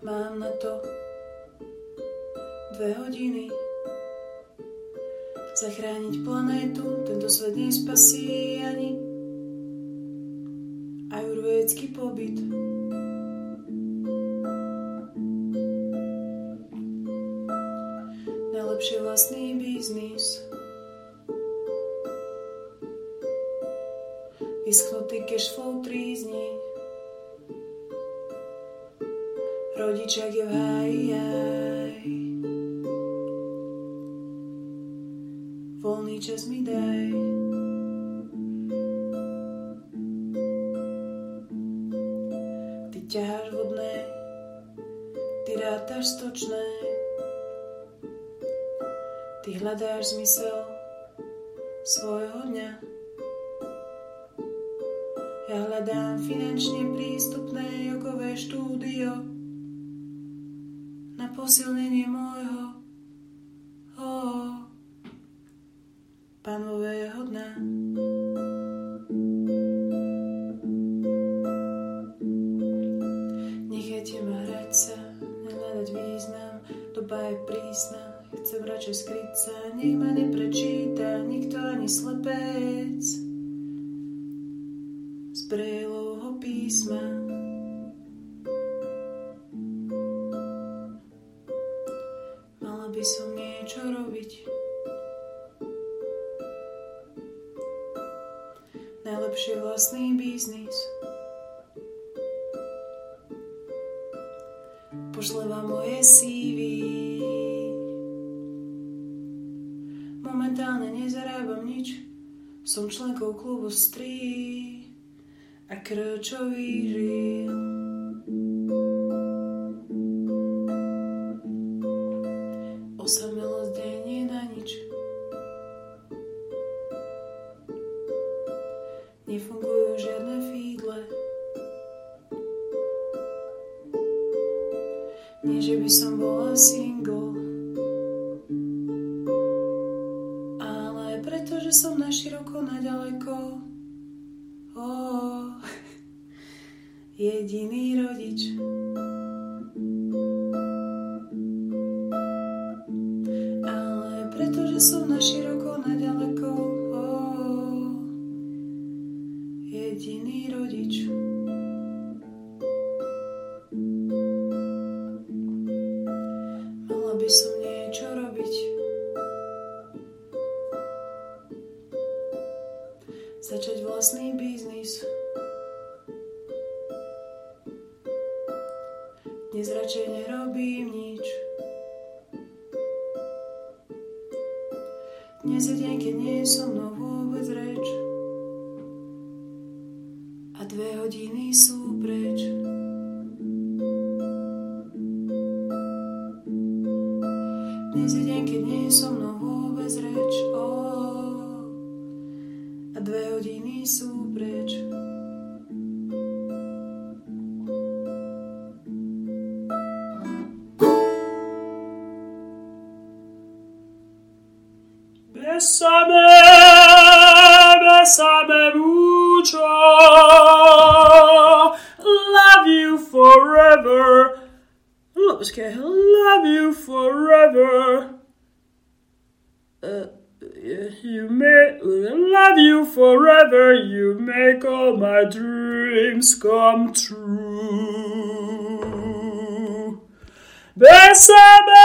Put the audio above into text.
Mám na to dve hodiny. Zachrániť planétu, tento svet nespasí ani ajurvédsky pobyt. Najlepšie vlastný biznis. Vyschnutý cashflow trízni. Rodičak je v háji, aj. Voľný čas mi daj. Ty ťaháš vodné, ty rátaš stočné. Ty hľadáš zmysel svojho dňa. Ja hľadám finančne prístupné jogové štúdio na posilnenie môjho oh, panového dna. Nechajte ma hrať sa, nehľadať význam, doba je prísna, chcem radšej skryť sa, nech ma neprečíta nikto ani slepec z brejlovho písma. Mala by som niečo robiť. Najlepšie vlastný biznis. Pošle vám moje CV. Momentálne nezarábam nič. Som členkou klubu Strí a krčový žil. Osamelosť nie je na nič. Nefungujú žiadne fídle. Nie, že by som bola single. Jediný rodič. Ale preto, že som na široko, na ďaleko. Oh, jediný rodič. Mala by som niečo robiť. Začať vlastný biznis. Dnes radšej nerobím nič. Dnes je deň, keď nie je mnou vôbec reč. A dve hodiny sú preč. Dnes je deň, keď nie je so mnou vôbec reč. Oh, a dve hodiny sú preč. Bésame, bésame mucho. Love you forever. Look, počkaj, love you forever. Uh, you make love you forever. You make all my dreams come true. Bésame,